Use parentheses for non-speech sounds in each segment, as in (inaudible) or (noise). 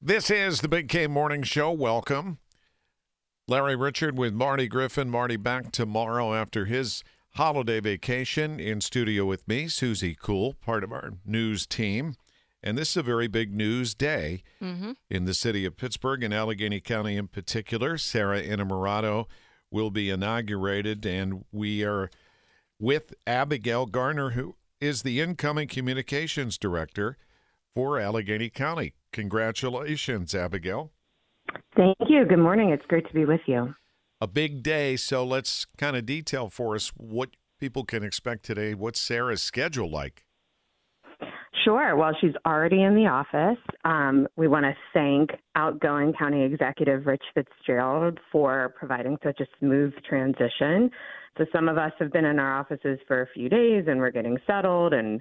This is the Big K Morning Show. Welcome. Larry Richert with Marty Griffin. Marty back tomorrow after his holiday vacation in studio with me. Suzie Cool, part of our news team. And this is a very big news day Mm-hmm. in the city of Pittsburgh and Allegheny County in particular. Sara Innamorato will be inaugurated, and we are with Abigail Gardner, who is the incoming communications director for Allegheny County. Congratulations, Abigail. Thank you. Good morning. It's great to be with you. A big day, so let's kind of detail for us what people can expect today. What's Sara's schedule like? Sure. Well, she's already in the office. Um, we want to thank outgoing County Executive Rich Fitzgerald for providing such a smooth transition. So, some of us have been in our offices for a few days and we're getting settled and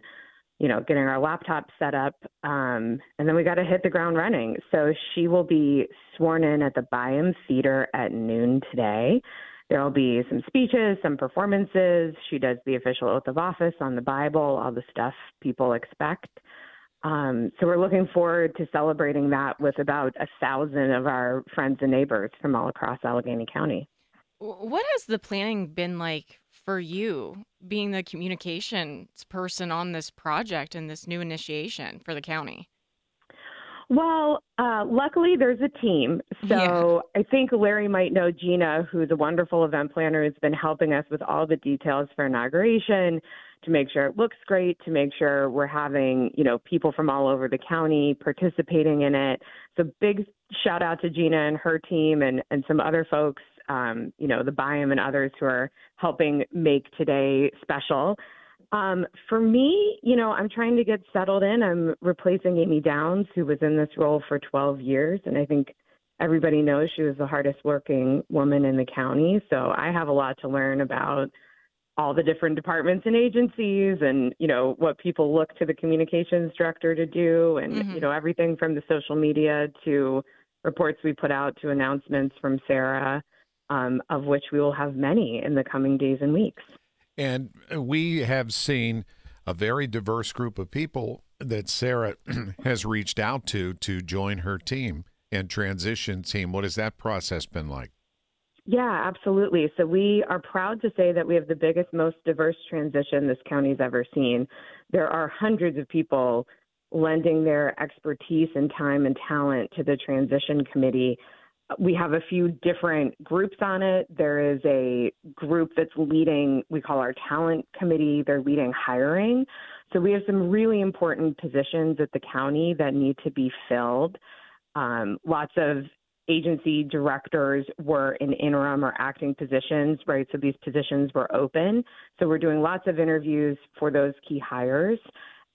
you know, getting our laptop set up. Um, and then we got to hit the ground running. So she will be sworn in at the Byham Theater at noon today. There will be some speeches, some performances. She does the official oath of office on the Bible, all the stuff people expect. Um, so we're looking forward to celebrating that with about a thousand of our friends and neighbors from all across Allegheny County. What has the planning been like for you, being the communications person on this project and this new initiation for the county? Well, uh, luckily there's a team. So I think Larry might know Gina, who's a wonderful event planner, who's been helping us with all the details for inauguration to make sure it looks great, to make sure we're having, you know, people from all over the county participating in it. So big shout out to Gina and her team and, and some other folks, um, you know, the Byham and others who are helping make today special. Um, for me, you know, I'm trying to get settled in. I'm replacing Amie Downs, who was in this role for 12 years, and I think everybody knows she was the hardest working woman in the county. So I have a lot to learn about all the different departments and agencies and you know what people look to the communications director to do and Mhm. you know everything from the social media to reports we put out to announcements from Sara um, of which we will have many in the coming days and weeks. And we have seen a very diverse group of people that Sara (clears throat) has reached out to to join her team and transition team. What has that process been like? Yeah, absolutely. So we are proud to say that we have the biggest, most diverse transition this county's ever seen. There are hundreds of people lending their expertise and time and talent to the transition committee. We have a few different groups on it. There is a group that's leading, we call our talent committee, they're leading hiring. So we have some really important positions at the county that need to be filled. Um, lots of agency directors were in interim or acting positions, right? So these positions were open. So we're doing lots of interviews for those key hires.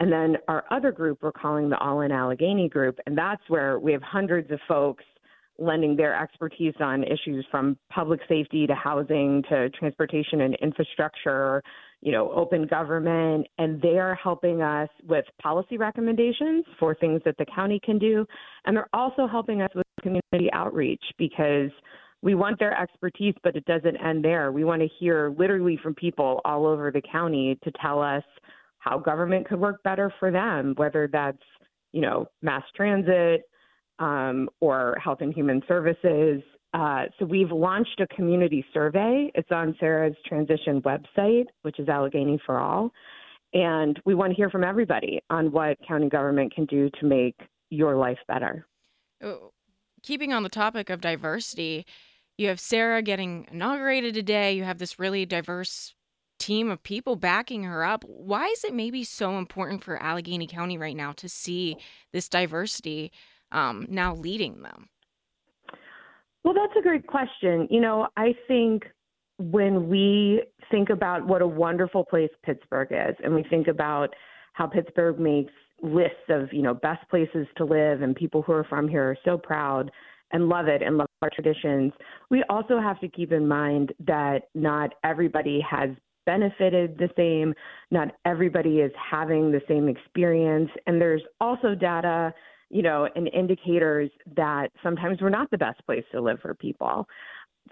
And then our other group, we're calling the All in Allegheny group. And that's where we have hundreds of folks lending their expertise on issues from public safety to housing to transportation and infrastructure, you know, open government. And they are helping us with policy recommendations for things that the county can do. And they're also helping us with community outreach because we want their expertise, but it doesn't end there. We want to hear literally from people all over the county to tell us how government could work better for them, whether that's, you know, mass transit um, or health and human services. Uh, so we've launched a community survey. It's on Sara's transition website, which is Allegheny for All. And we want to hear from everybody on what county government can do to make your life better. Oh, Keeping on the topic of diversity, you have Sara getting inaugurated today. You have this really diverse team of people backing her up. Why is it maybe so important for Allegheny County right now to see this diversity um, now leading them? Well, that's a great question. You know, I think when we think about what a wonderful place Pittsburgh is, and we think about how Pittsburgh makes lists of, you know, best places to live, and people who are from here are so proud and love it and love our traditions, we also have to keep in mind that not everybody has benefited the same, not everybody is having the same experience, and there's also data you know, and indicators that sometimes we're not the best place to live for people.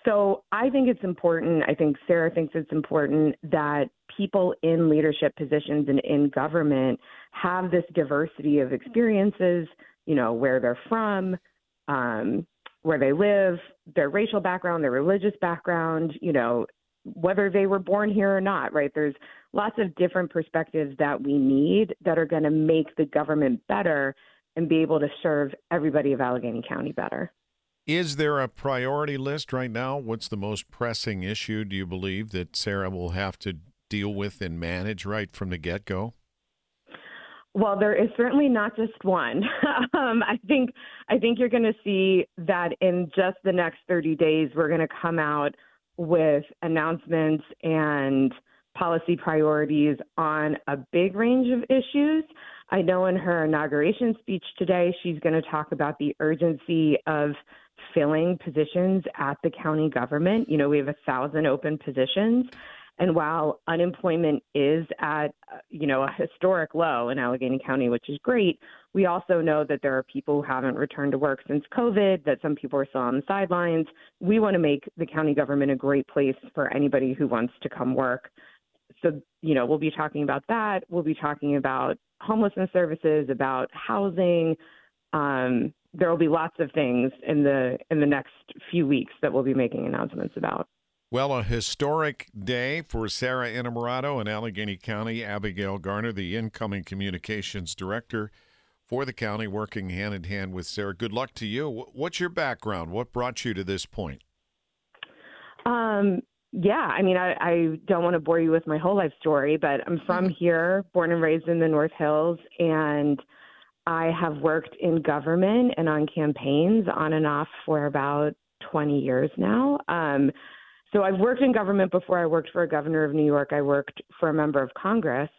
so I think it's important. I think Sara thinks it's important that people in leadership positions and in government have this diversity of experiences, you know, where they're from, um, where they live, their racial background, their religious background, you know, whether they were born here or not, right? There's lots of different perspectives that we need that are going to make the government better and be able to serve everybody of Allegheny County better. Is there a priority list right now? What's the most pressing issue, do you believe, that Sara will have to deal with and manage right from the get go? Well, there is certainly not just one. (laughs) um, I think I think you're going to see that in just the next 30 days, we're going to come out with announcements and policy priorities on a big range of issues. I know in her inauguration speech today, she's going to talk about the urgency of filling positions at the county government. You know, we have a thousand open positions. And while unemployment is at, you know, a historic low in Allegheny County, which is great, we also know that there are people who haven't returned to work since COVID, that some people are still on the sidelines. We want to make the county government a great place for anybody who wants to come work. So, you know, we'll be talking about that. We'll be talking about homelessness services, about housing. Um, there will be lots of things in the in the next few weeks that we'll be making announcements about. Well, a historic day for Sara Innamorato in Allegheny County. Abigail Gardner, the incoming communications director for the county, working hand in hand with Sara. Good luck to you. What's your background? What brought you to this point? Um, yeah, I mean, I, I don't want to bore you with my whole life story, but I'm from mm-hmm. here, born and raised in the North Hills, and I have worked in government and on campaigns on and off for about 20 years now. Um, so I've worked in government before. I worked for a governor of New York. I worked for a member of Congress.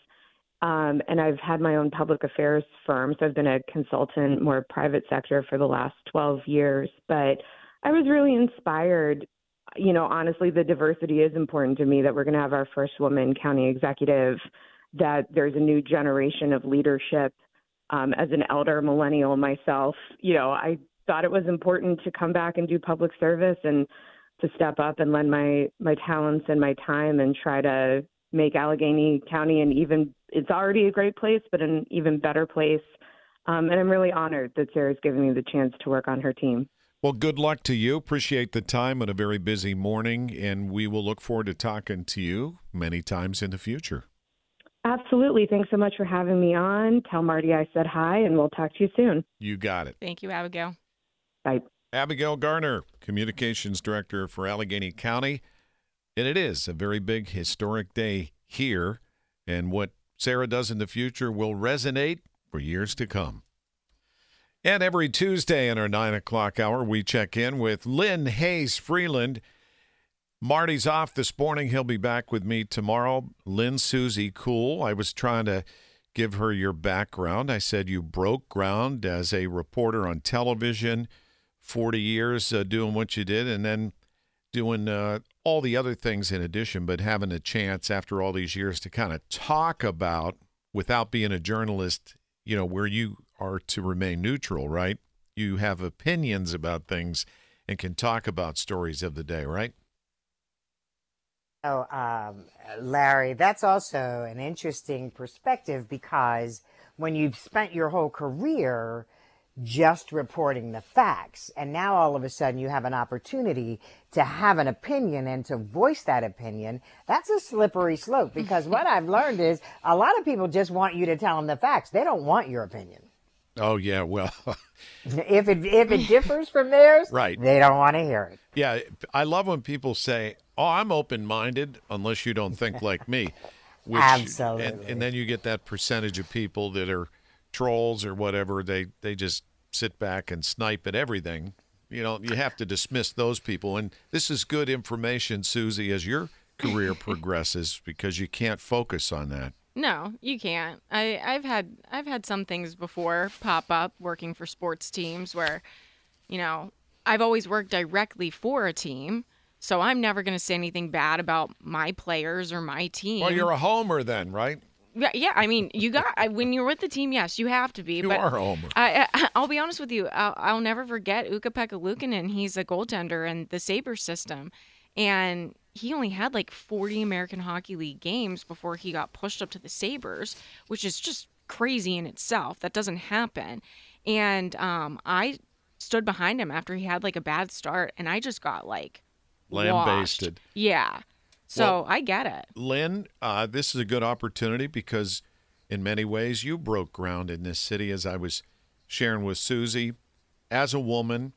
Um, and I've had my own public affairs firm. So I've been a consultant, more private sector for the last 12 years. But I was really inspired. You know, honestly, the diversity is important to me that we're going to have our first woman county executive, that there's a new generation of leadership. Um, as an elder millennial myself, you know, I thought it was important to come back and do public service and to step up and lend my my talents and my time and try to make Allegheny County an even it's already a great place, but an even better place. Um, and I'm really honored that Sara's given me the chance to work on her team. Well, good luck to you. Appreciate the time on a very busy morning, and we will look forward to talking to you many times in the future. Absolutely. Thanks so much for having me on. Tell Marty I said hi, and we'll talk to you soon. You got it. Thank you, Abigail. Bye. Abigail Gardner, Communications Director for Allegheny County. And it is a very big historic day here. And what Sara does in the future will resonate for years to come. And every Tuesday in our 9 o'clock hour, we check in with Lynne Hayes-Freeland. Marty's off this morning. He'll be back with me tomorrow. Lynne Suzie Cool. I was trying to give her your background. I said you broke ground as a reporter on television. 40 years uh, doing what you did and then doing uh, all the other things in addition, but having a chance after all these years to kind of talk about, without being a journalist, you know, where you are to remain neutral, right? You have opinions about things and can talk about stories of the day, right? Oh, um, Larry, that's also an interesting perspective because when you've spent your whole career just reporting the facts. And now all of a sudden you have an opportunity to have an opinion and to voice that opinion. That's a slippery slope because what (laughs) I've learned is a lot of people just want you to tell them the facts. They don't want your opinion. Oh yeah, well, (laughs) if it if it differs from theirs, right? They don't want to hear it. Yeah, I love when people say, "Oh, I'm open-minded," unless you don't think like me. (laughs) Which, Absolutely. And, and then you get that percentage of people that are trolls or whatever, they they just sit back and snipe at everything. You know, you have to dismiss those people. And this is good information, Suzie, as your career (laughs) progresses, because you can't focus on that. No, you can't. I, I've had I've had some things before pop up working for sports teams where, you know, I've always worked directly for a team. So I'm never going to say anything bad about my players or my team. Well, you're a homer then, right? Yeah, yeah. I mean, you got when you're with the team. Yes, you have to be. You but are a homer. I, I, I'll be honest with you. I'll, I'll never forget Ukko-Pekka Luukkonen. He's a goaltender in the Sabre system, and he only had like 40 American Hockey League games before he got pushed up to the Sabres, which is just crazy in itself. That doesn't happen. And um, I stood behind him after he had like a bad start, and I just got like. Lambasted. Yeah. So I get it. Lynne, uh, this is a good opportunity because, in many ways, you broke ground in this city, as I was sharing with Suzie, as a woman,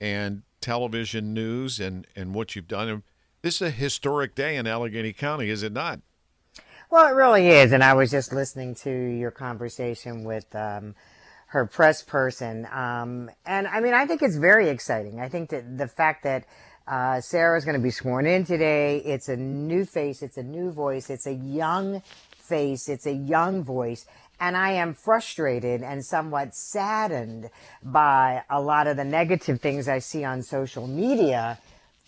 and television news, and and what you've done. This is a historic day in Allegheny County, is it not? Well, it really is. And I was just listening to your conversation with um, her press person. Um, and I mean, I think it's very exciting. I think that the fact that uh, is going to be sworn in today, it's a new face, it's a new voice, it's a young face, it's a young voice. And I am frustrated and somewhat saddened by a lot of the negative things I see on social media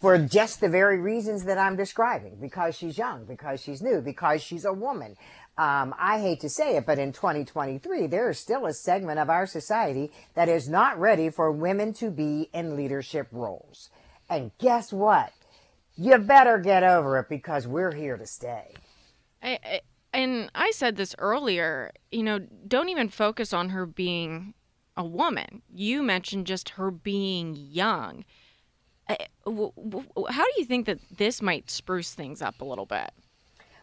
for just the very reasons that I'm describing because she's young, because she's new, because she's a woman. Um, I hate to say it, but in 2023, there is still a segment of our society that is not ready for women to be in leadership roles. And guess what? You better get over it because we're here to stay. I, I, and I said this earlier, you know, don't even focus on her being a woman. You mentioned just her being young. How do you think that this might spruce things up a little bit?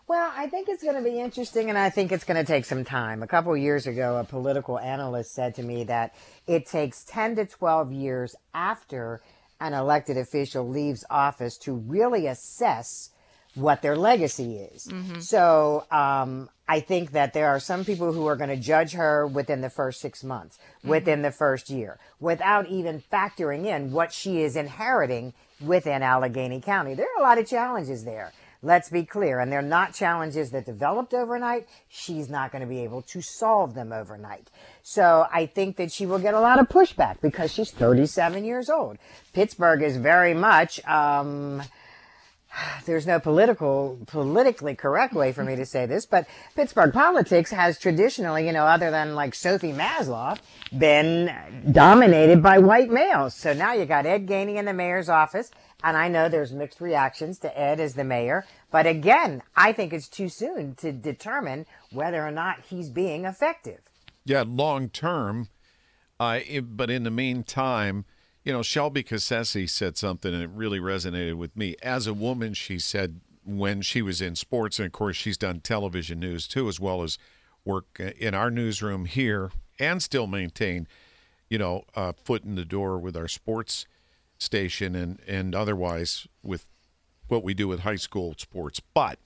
Well, I think it's going to be interesting and I think it's going to take some time. A couple years ago, a political analyst said to me that it takes 10 to 12 years after an elected official leaves office to really assess what their legacy is. So, um, I think that there are some people who are going to judge her within the first six months, within the first year, without even factoring in what she is inheriting within Allegheny County. There are a lot of challenges there. Let's be clear. And they're not challenges that developed overnight. She's not going to be able to solve them overnight. So I think that she will get a lot of pushback because she's 37 years old. Pittsburgh is very much, um, there's no political, politically correct way for me to say this, but Pittsburgh politics has traditionally, you know, other than like Sophie Masloff, been dominated by white males. So now you got Ed Gainey in the mayor's office, and I know there's mixed reactions to Ed as the mayor, but again, I think it's too soon to determine whether or not he's being effective. Yeah, long term. Uh, but in the meantime, you know, Shelby Cassesse said something and it really resonated with me. As a woman, she said when she was in sports, and of course, she's done television news too, as well as work in our newsroom here and still maintain, you know, a foot in the door with our sports station and, and otherwise with what we do with high school sports. But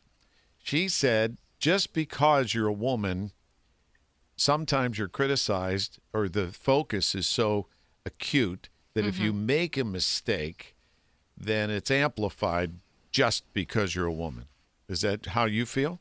she said, just because you're a woman, sometimes you're criticized or the focus is so acute that if you mm-hmm. make a mistake, then it's amplified just because you're a woman. Is that how you feel?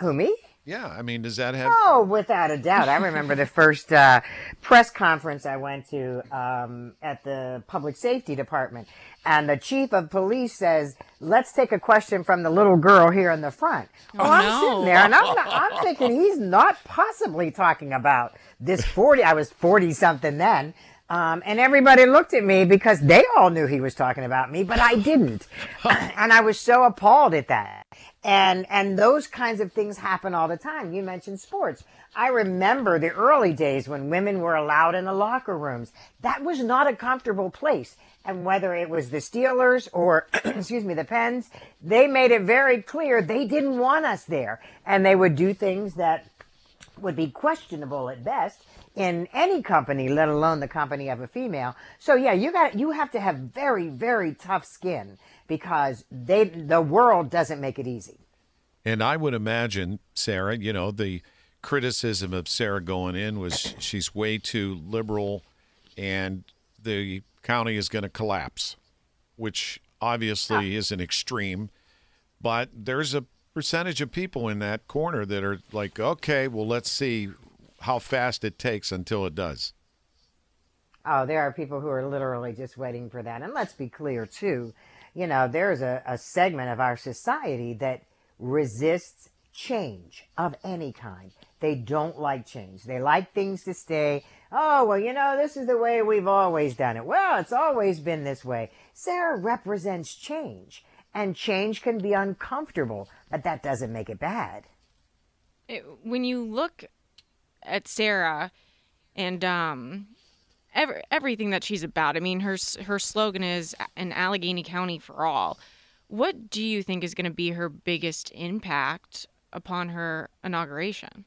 Who, me? Yeah, I mean, does that have? Oh, without a doubt. I remember the first uh, press conference I went to um, at the public safety department, and the chief of police says, "Let's take a question from the little girl here in the front." Oh, I'm no. sitting there, and I'm, I'm thinking he's not possibly talking about this forty. I was forty something then. Um, and everybody looked at me because they all knew he was talking about me, but I didn't. (laughs) and I was so appalled at that. And, and those kinds of things happen all the time. You mentioned sports. I remember the early days when women were allowed in the locker rooms. That was not a comfortable place. And whether it was the Steelers or, (clears throat) excuse me, the Pens, they made it very clear they didn't want us there. And they would do things that would be questionable at best in any company, let alone the company of a female. So yeah, you got you have to have very very tough skin because they the world doesn't make it easy. And I would imagine, Sara, you know, the criticism of Sara going in was she's way too liberal and the county is going to collapse, which obviously ah. is an extreme. But there's a percentage of people in that corner that are like, okay, well, let's see how fast it takes until it does. Oh, there are people who are literally just waiting for that. And let's be clear too, you know, there's a, a segment of our society that resists change of any kind. They don't like change. They like things to stay. Oh, well, you know, this is the way we've always done it. Well, it's always been this way. Sara represents change, and change can be uncomfortable, but that doesn't make it bad. It, when you look at Sara and um, every, everything that she's about, I mean, her her slogan is "an Allegheny County for all." What do you think is going to be her biggest impact upon her inauguration?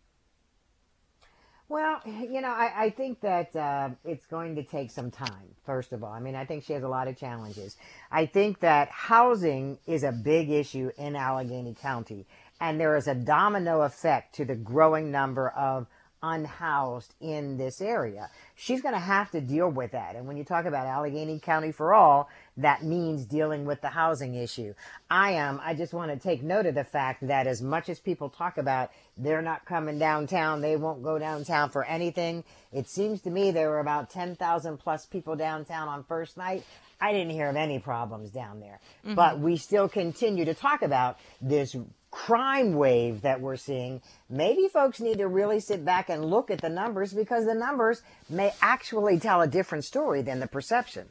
Well, (laughs) you know, I, I think that uh, it's going to take some time, first of all. I mean, I think she has a lot of challenges. I think that housing is a big issue in Allegheny County, and there is a domino effect to the growing number of unhoused in this area. She's going to have to deal with that. And when you talk about Allegheny County for all, that means dealing with the housing issue. I am, I just want to take note of the fact that as much as people talk about they're not coming downtown, they won't go downtown for anything, it seems to me there were about 10,000 plus people downtown on first night. I didn't hear of any problems down there. Mm-hmm. But we still continue to talk about this crime wave that we're seeing, maybe folks need to really sit back and look at the numbers because the numbers may actually tell a different story than the perception.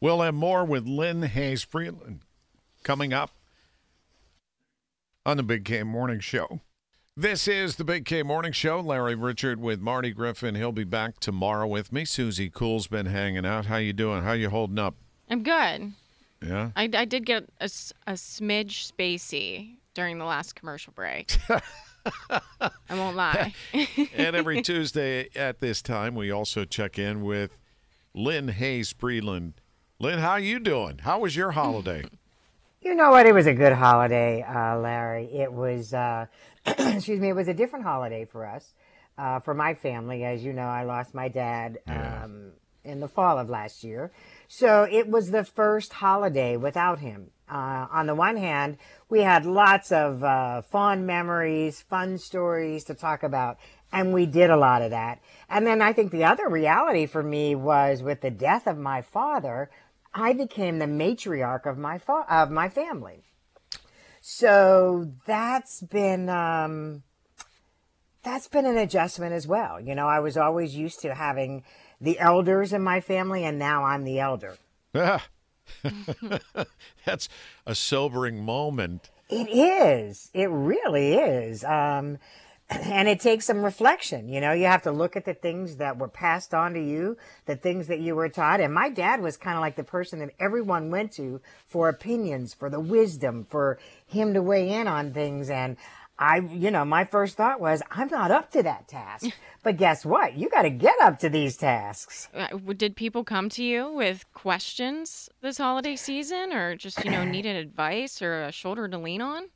We'll have more with Lynne Hayes-Freeland coming up on the Big K Morning Show. This is the Big K Morning Show. Larry Richert with Marty Griffin. He'll be back tomorrow with me. Suzie Cool's been hanging out. How you doing? How you holding up? I'm good. Yeah. I, I did get a, a smidge spacey during the last commercial break. (laughs) I won't lie. (laughs) and every (laughs) Tuesday at this time, we also check in with Lynn Hayes Freeland. Lynne, how are you doing? How was your holiday? You know what? It was a good holiday, uh, Larry. It was, uh, (clears throat) excuse me, it was a different holiday for us, uh, for my family. As you know, I lost my dad um, in the fall of last year. So it was the first holiday without him. Uh, on the one hand, we had lots of uh, fond memories, fun stories to talk about, and we did a lot of that. And then I think the other reality for me was with the death of my father, I became the matriarch of my fa- of my family. So that's been um, that's been an adjustment as well. You know, I was always used to having the elders in my family, and now I'm the elder. (laughs) (laughs) That's a sobering moment. It is. It really is. Um, (clears throat) and it takes some reflection. You know, you have to look at the things that were passed on to you, the things that you were taught. And my dad was kind of like the person that everyone went to for opinions, for the wisdom, for him to weigh in on things. And I, you know, my first thought was, I'm not up to that task. (laughs) But guess what? You got to get up to these tasks. Uh, did people come to you with questions this holiday season or just, you know, (clears throat) needed advice or a shoulder to lean on?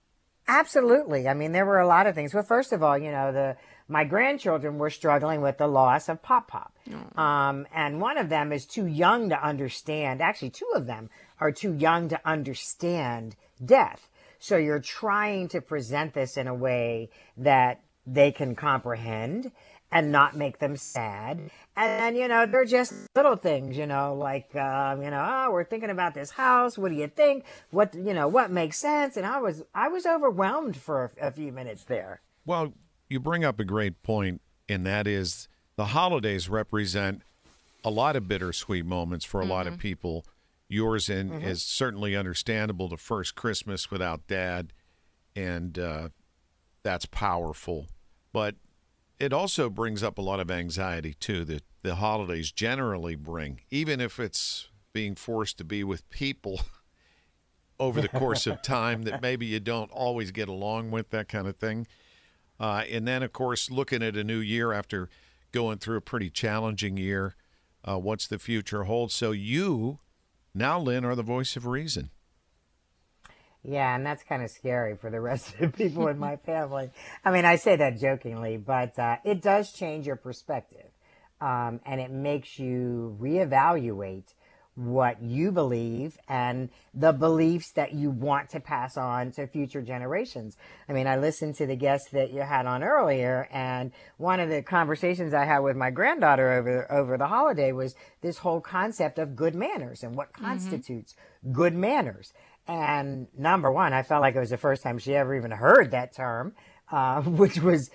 Absolutely. I mean, there were a lot of things. Well, first of all, you know, the my grandchildren were struggling with the loss of Pop Pop. Oh. Um, and one of them is too young to understand. Actually, two of them are too young to understand death. So you're trying to present this in a way that they can comprehend and not make them sad. And, you know, they're just little things, you know, like, um, you know, oh, we're thinking about this house. What do you think? What, you know, what makes sense? And I was, I was overwhelmed for a, a few minutes there. Well, you bring up a great point, and that is the holidays represent a lot of bittersweet moments for a mm-hmm. lot of mm-hmm. people. Yours in mm-hmm. is certainly understandable. The first Christmas without dad, and uh, that's powerful. But it also brings up a lot of anxiety too that the holidays generally bring, even if it's being forced to be with people (laughs) over the course of time that maybe you don't always get along with, that kind of thing. Uh, and then, of course, looking at a new year after going through a pretty challenging year, uh, what's the future hold? So you, now, Lynne, are the voice of reason. Yeah, and that's kind of scary for the rest of the people in my family. I mean, I say that jokingly, but uh, it does change your perspective. Um, and it makes you reevaluate what you believe and the beliefs that you want to pass on to future generations. I mean, I listened to the guest that you had on earlier, and one of the conversations I had with my granddaughter over over the holiday was this whole concept of good manners and what mm-hmm. constitutes mm-hmm. good manners. And number one, I felt like it was the first time she ever even heard that term, uh, (laughs) which was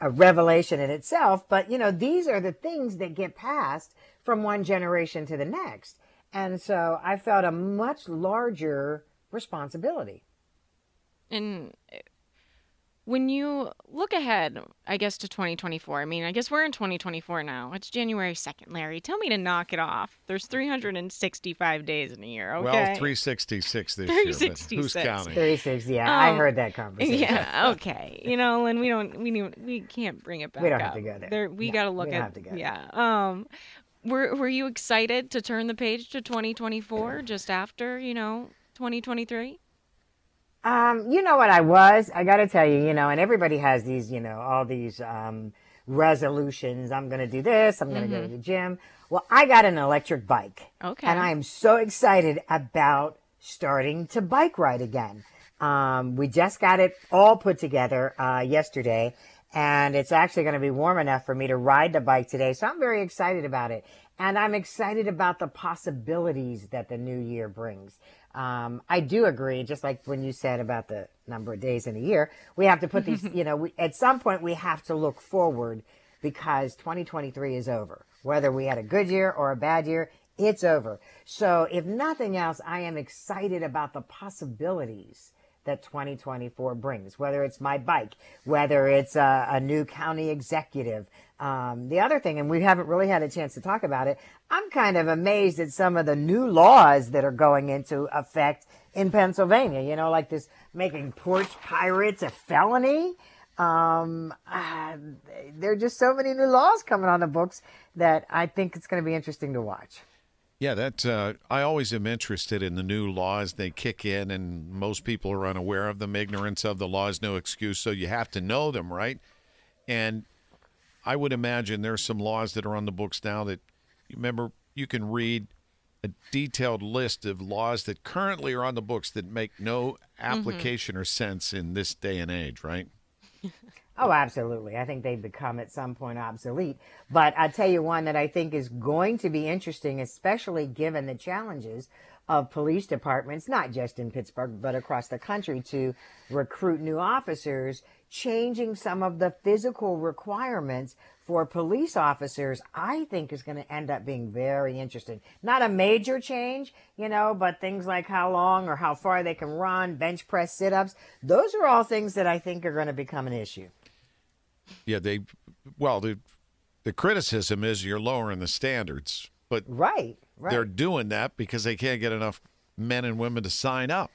a revelation in itself. But, you know, these are the things that get passed from one generation to the next. And so I felt a much larger responsibility. And uh, when you look ahead, I guess to 2024. I mean, I guess we're in 2024 now. It's January 2nd, Larry. Tell me to knock it off. There's 365 days in a year. Okay. Well, 366 this year. but Who's counting? 36, yeah, I Um, heard that conversation. Yeah. (laughs) Okay. You know, and we don't. We need, We can't bring it back. We don't have to go there. we No, got to we look don't at. have to go there. yeah. Um, were Were you excited to turn the page to 2024 just after you know 2023? Um, you know what I was? I got to tell you, you know, and everybody has these, you know, all these um, resolutions. I'm going to do this. I'm going to go to the gym. Well, I got an electric bike. Okay. And I am so excited about starting to bike ride again. Um, we just got it all put together uh, yesterday, and it's actually going to be warm enough for me to ride the bike today. So I'm very excited about it. And I'm excited about the possibilities that the new year brings. Um, I do agree, just like when you said about the number of days in a year, we have to put these, (laughs) you know, we, at some point we have to look forward because 2023 is over. Whether we had a good year or a bad year, it's over. So if nothing else, I am excited about the possibilities that 2024 brings, whether it's my bike, whether it's a, a new county executive. Um, the other thing, and we haven't really had a chance to talk about it, I'm kind of amazed at some of the new laws that are going into effect in Pennsylvania. You know, like this making porch pirates a felony. Um, ah, there are just so many new laws coming on the books that I think it's going to be interesting to watch. Yeah, that uh, I always am interested in the new laws. They kick in, and most people are unaware of them. Ignorance of the law is no excuse, so you have to know them, right? And I would imagine there's some laws that are on the books now that you remember you can read a detailed list of laws that currently are on the books that make no application or sense in this day and age, right? Oh, absolutely. I think they become at some point obsolete. But I tell you one that I think is going to be interesting, especially given the challenges of police departments, not just in Pittsburgh, but across the country to recruit new officers, changing some of the physical requirements for police officers, I think is going to end up being very interesting. Not a major change, you know, but things like how long or how far they can run, bench press sit ups, those are all things that I think are going to become an issue. Yeah, they well, the the criticism is you're lowering the standards, but Right, right. they're doing that because they can't get enough men and women to sign up.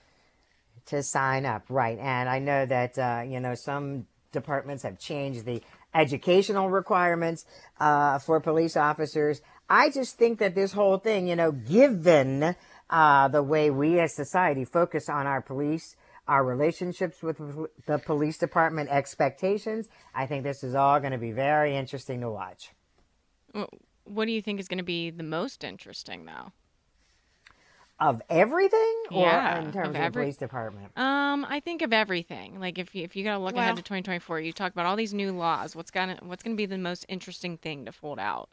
to sign up, right? And I know that uh, you know some departments have changed the educational requirements uh, for police officers. I just think that this whole thing, you know, given uh, the way we as society focus on our police, our relationships with the police department, expectations, I think this is all going to be very interesting to watch. What do you think is going to be the most interesting, though? Of everything, or Yeah, in of terms of, the police department. Um, I think of everything. Like if you, if you got to look Well- ahead to 2024, you talk about all these new laws. What's gonna what's gonna be the most interesting thing to fold out?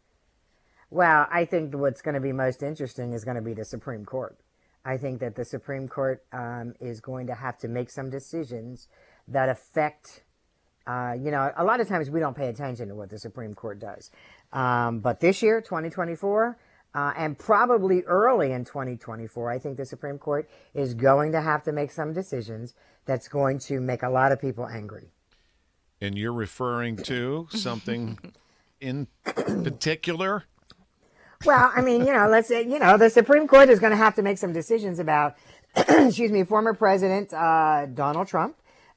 Well, I think what's going to be most interesting is going to be the Supreme Court. I think that the Supreme Court um, is going to have to make some decisions that affect, uh, you know, a lot of times we don't pay attention to what the Supreme Court does. Um, but this year, 2024, uh, and probably early in 2024, I think the Supreme Court is going to have to make some decisions that's going to make a lot of people angry. And you're referring to something in particular? Well, I mean, you know, let's say, you know, the Supreme Court is going to have to make some decisions about, (clears throat) excuse me, former President uh, Donald Trump.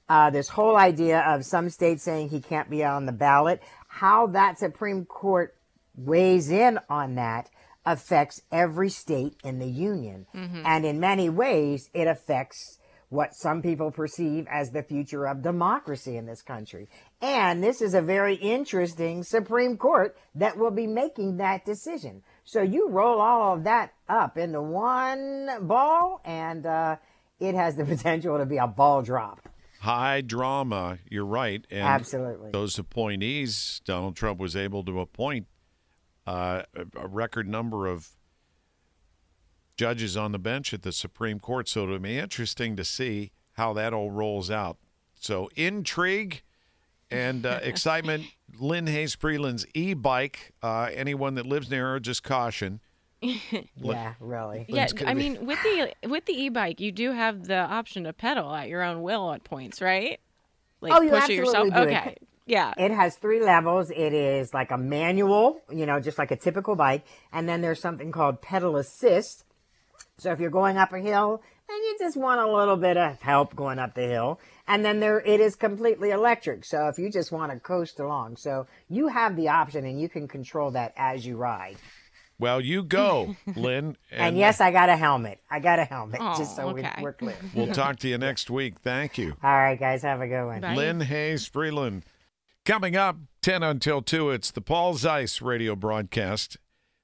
Uh, this whole idea of some states saying he can't be on the ballot, how that Supreme Court weighs in on that affects every state in the union. And in many ways, it affects what some people perceive as the future of democracy in this country. And this is a very interesting Supreme Court that will be making that decision. So you roll all of that up into one ball, and uh, it has the (laughs) potential to be a ball drop. High drama, you're right. And Absolutely. those appointees, Donald Trump was able to appoint uh, a, a record number of judges on the bench at the Supreme Court. So it'll be interesting to see how that all rolls out. So intrigue and uh, (laughs) excitement. Lynne Hayes-Freeland's e-bike. Uh, anyone that lives near her, just caution. (laughs) Yeah, really. Yeah, I be- mean, with the with the e-bike, you do have the option to pedal at your own will at points, right? Like Oh, you push it yourself. absolutely do. Okay. Yeah. It has three levels. It is like a manual, you know, just like a typical bike. And then there's something called pedal assist. So if you're going up a hill and you just want a little bit of help going up the hill, and then there it is completely electric. So if you just want to coast along, so you have the option and you can control that as you ride. Well, you go, (laughs) Lynne. And, uh, yes, I got a helmet. I got a helmet, oh, just Oh, so we, okay. we're clear. (laughs) we'll talk to you next week. Thank you. All right, guys, have a good one. Bye. Lynn Hayes Freeland. Coming up 10 until 2, it's the Paul Zeise radio broadcast.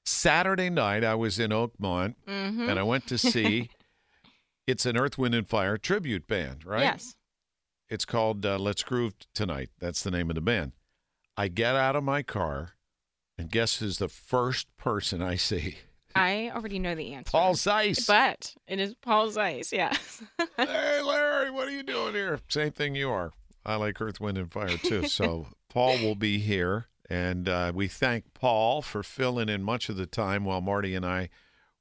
Saturday night, I was in Oakmont Mm-hmm. and I went to (laughs) see it's an Earth, Wind, and Fire tribute band, right? Yes. It's called uh, Let's Groove Tonight. That's the name of the band. I get out of my car, and guess who's the first person I see? (laughs) I already know the answer. Paul Zeise. But it is Paul Zeise. Yes. (laughs) hey, Larry, what are you doing here? Same thing you are. I like Earth, Wind, and Fire too. So Paul will be here, and uh, we thank Paul for filling in much of the time while Marty and I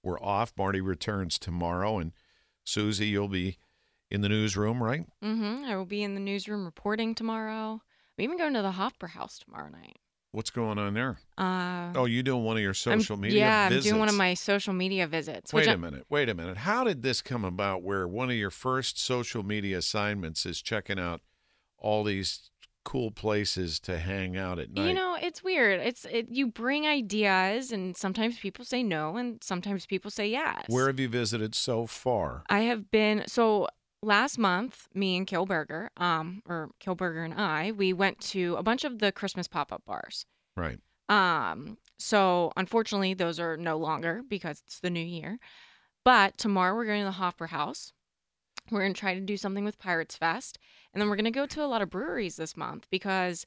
were off. Marty returns tomorrow, and Suzie, you'll be in the newsroom, right? mm-hmm. I will be in the newsroom reporting tomorrow. I'm even going to the Hofbräu House tomorrow night. What's going on there? Uh, Oh, you doing one of your I'm- social media Yeah, visits? I'm doing one of my social media visits. Wait a I- minute. Wait a minute. How did this come about where one of your first social media assignments is checking out all these cool places to hang out at night? You know, it's weird. It's it, you bring ideas, and sometimes people say no, and sometimes people say yes. Where have you visited so far? I have been so last month, me and Kilberger, um, or Kilberger and I, we went to a bunch of the Christmas pop-up bars. Right. Um, so unfortunately, those are no longer because it's the new year. But tomorrow we're going to the Hoffer House. We're going to try to do something with Pirates Fest, and then we're going to go to a lot of breweries this month because,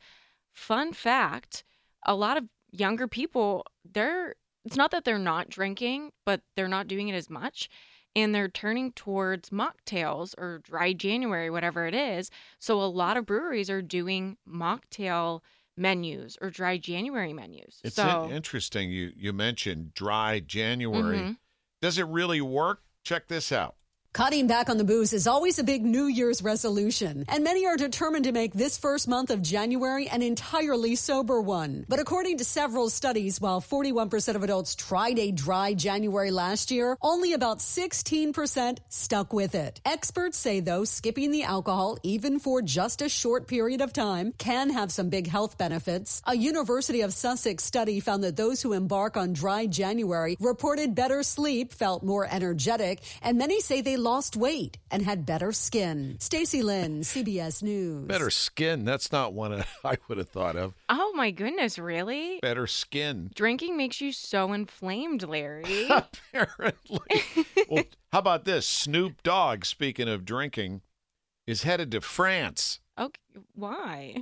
fun fact, a lot of younger people they're it's not that they're not drinking, but they're not doing it as much. And they're turning towards mocktails or dry January, whatever it is. So a lot of breweries are doing mocktail menus or dry January menus. It's so interesting you you mentioned dry January. Mhm. Does it really work? Check this out. Cutting back on the booze is always a big New Year's resolution, and many are determined to make this first month of January an entirely sober one. But according to several studies, while 41% of adults tried a dry January last year, only about 16% stuck with it. Experts say, though, skipping the alcohol, even for just a short period of time, can have some big health benefits. A University of Sussex study found that those who embark on dry January reported better sleep, felt more energetic, and many say they lost weight and had better skin. Stacy Lynn, CBS News. Better skin. That's not one (laughs) I would have thought of. Oh my goodness, really? Better skin. Drinking makes you so inflamed, Larry. (laughs) Apparently. well, how about this? Snoop Dogg, speaking of drinking, is headed to France. okay, why?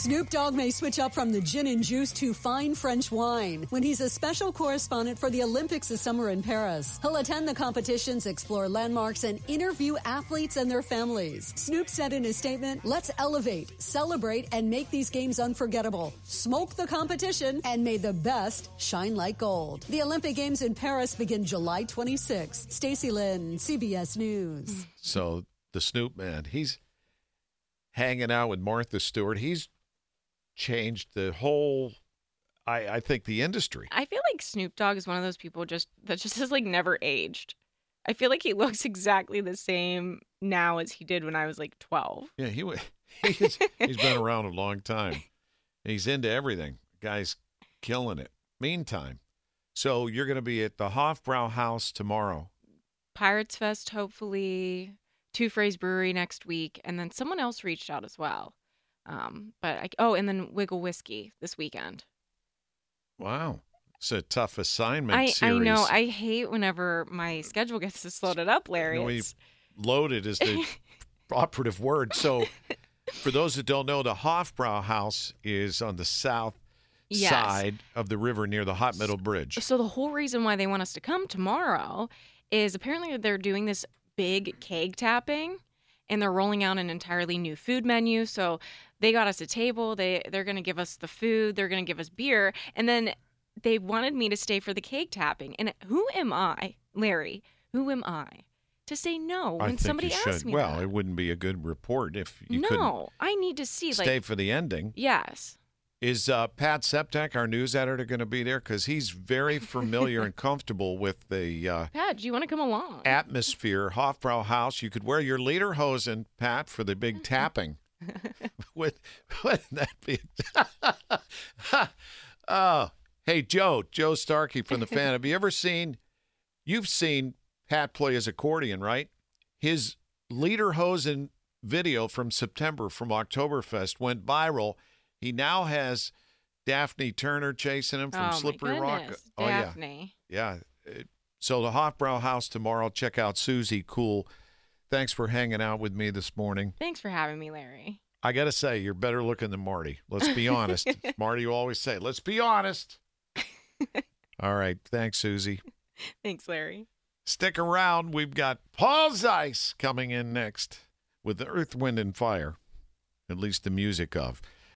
Snoop Dogg may switch up from the gin and juice to fine French wine when he's a special correspondent for the Olympics this summer in Paris. He'll attend the competitions, explore landmarks, and interview athletes and their families. Snoop said in his statement, Let's elevate, celebrate, and make these games unforgettable. Smoke the competition, and may the best shine like gold. The Olympic Games in Paris begin July 26th. Stacy Lynn, CBS News. So the Snoop man, he's hanging out with Martha Stewart. He's changed the whole, I, I think, the industry. I feel like Snoop Dogg is one of those people just that just (laughs) has like never aged. I feel like he (laughs) looks exactly the same now as he did when I was like 12. Yeah, he wa- (laughs) he's, he's been around a long time. He's into everything. Guy's killing it. Meantime, so you're going to be at the Hofbrau House tomorrow. Pirates Fest, hopefully, Two Frays Brewery next week, and then someone else reached out as well. Um, but I, oh, and then Wigle Whiskey this weekend. Wow, it's a tough assignment. I, I know. I hate whenever my schedule gets this loaded up, Larry. You know, we- loaded is the (laughs) operative word. So, for those that don't know, the Hofbrau House is on the south Yes. side of the river near the Hot Metal Bridge. So the whole reason why they want us to come tomorrow is apparently they're doing this big keg tapping and they're rolling out an entirely new food menu. So they got us a table, they they're going to give us the food, they're going to give us beer, and then they wanted me to stay for the cake tapping. And who am I, Larry? Who am I to say no when somebody asks me well, that? it wouldn't be a good report if you no, I need to see stay like for the ending. yes. Is uh, Pat Septak, our news editor, going to be there? Because he's very familiar and (laughs) comfortable with the uh, Pat, do you want to come along? atmosphere, Hofbrau House. You could wear your lederhosen, Pat, for the big (laughs) tapping. (laughs) Would, (laughs) wouldn't that be? (laughs) oh, hey, Joe, Joe Starkey from the fan. Have you ever seen? You've seen Pat play his accordion, right? His lederhosen video from September from Oktoberfest went viral. He now has Daphne Turner chasing him from oh, Slippery Rock. goodness. Oh yeah. Daphne. Yeah. It- So the Hofbrau House tomorrow. Check out Suzie Cool. Thanks for hanging out with me this morning. Thanks for having me, Larry. I got to say, you're better looking than Marty. Let's be honest. (laughs) Marty will always say, let's be honest. (laughs) All right. Thanks, Suzie. Thanks, Larry. Stick around. We've got Paul Zeise coming in next with the Earth, Wind, and Fire, at least the music of.